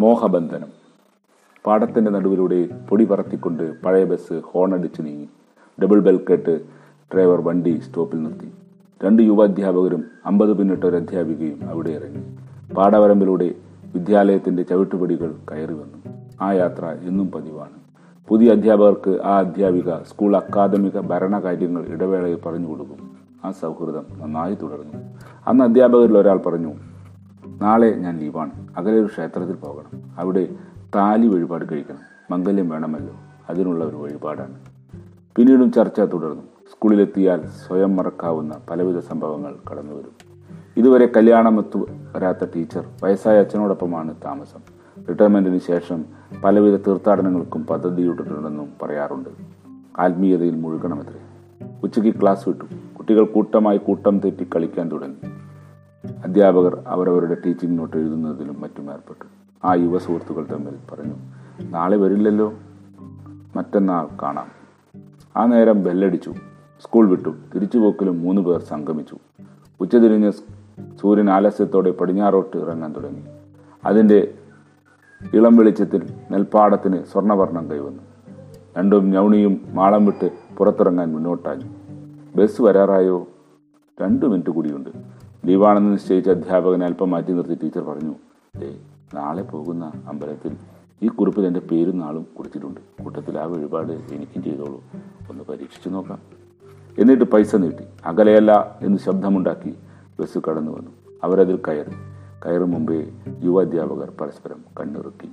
മോഹബന്ധനം. പാടത്തിന്റെ നടുവിലൂടെ പൊടി പറത്തിക്കൊണ്ട് പഴയ ബസ് ഹോണടിച്ച് നീങ്ങി. ഡബിൾ ബെൽ കേട്ട് ഡ്രൈവർ വണ്ടി സ്റ്റോപ്പിൽ നിർത്തി. രണ്ട് യുവാധ്യാപകരും അമ്പത് പിന്നിട്ട ഒരു അധ്യാപികയും അവിടെ ഇറങ്ങി. പാടവരമ്പിലൂടെ വിദ്യാലയത്തിന്റെ ചവിട്ടുപടികൾ കയറി വന്നു. ആ യാത്ര എന്നും പതിവാണ്. പുതിയ അധ്യാപകർക്ക് ആ അധ്യാപിക സ്കൂൾ അക്കാദമിക ഭരണകാര്യങ്ങൾ ഇടവേളയിൽ പറഞ്ഞു കൊടുക്കും. ആ സൗഹൃദം നന്നായി തുടർന്നു. അന്ന് അധ്യാപകരിൽ ഒരാൾ പറഞ്ഞു നാളെ ഞാൻ ലീവാണ്. അകലെ ഒരു ക്ഷേത്രത്തിൽ പോകണം. അവിടെ താലി വഴിപാട് കഴിക്കണം. മംഗല്യം വേണമല്ലോ. അതിനുള്ള ഒരു വഴിപാടാണ്. പിന്നീടും ചർച്ച തുടർന്നു. സ്കൂളിലെത്തിയാൽ സ്വയം മറക്കാവുന്ന പലവിധ സംഭവങ്ങൾ കടന്നു വരും ഇതുവരെ കല്യാണമെത്തു വരാത്ത ടീച്ചർ വയസ്സായ അച്ഛനോടൊപ്പമാണ് താമസം. റിട്ടയർമെന്റിന് ശേഷം പലവിധ തീർത്ഥാടനങ്ങൾക്കും പദ്ധതിയിട്ടിട്ടുണ്ടെന്നും പറയാറുണ്ട്. ആത്മീയതയിൽ മുഴുകണമത്രേ. ഉച്ചയ്ക്ക് ക്ലാസ് വിട്ടു. കുട്ടികൾ കൂട്ടമായി കൂട്ടം തെറ്റി കളിക്കാൻ തുടങ്ങി. അധ്യാപകർ അവരവരുടെ ടീച്ചിങ് നോട്ട് എഴുതുന്നതിലും മറ്റും ഏർപ്പെട്ടു. ആ യുവ സുഹൃത്തുക്കൾ തമ്മിൽ പറഞ്ഞു നാളെ വരില്ലല്ലോ. മറ്റന്നാൾ കാണാം. ആ നേരം ബെല്ലടിച്ചു. സ്കൂൾ വിട്ടു. തിരിച്ചുപോക്കിലും മൂന്ന് പേർ സംഗമിച്ചു. ഉച്ചതിരിഞ്ഞ് സൂര്യൻ ആലസ്യത്തോടെ പടിഞ്ഞാറോട്ട് ഇറങ്ങാൻ തുടങ്ങി. അതിന്റെ ഇളം വെളിച്ചത്തിൽ നെൽപ്പാടത്തിന് സ്വർണവർണം കൈവന്നു. രണ്ടും ഞൗണിയും മാളം വിട്ട് പുറത്തിറങ്ങാൻ മുന്നോട്ടാഞ്ഞു ബസ് വരാറായോ? രണ്ട് മിനിറ്റ് കൂടിയുണ്ട്. ലീവാണെന്ന് നിശ്ചയിച്ച അധ്യാപകനെ അല്പം മാറ്റി നിർത്തി ടീച്ചർ പറഞ്ഞു ദേ നാളെ പോകുന്ന അമ്പലത്തിൽ ഈ കുറിപ്പിൽ എന്റെ പേരും നാളും കുറിച്ചിട്ടുണ്ട് കൂട്ടത്തിൽ ആ വഴിപാട് എനിക്കും ചെയ്തോളൂ. ഒന്ന് പരീക്ഷിച്ചു നോക്കാം. എന്നിട്ട് പൈസ നീട്ടി അകലെയല്ല എന്ന് ശബ്ദമുണ്ടാക്കി ബസ് കടന്നു വന്നു അവരതിൽ കയറി. കയറും മുമ്പേ യുവ അധ്യാപകർ പരസ്പരം കണ്ണിറുക്കി.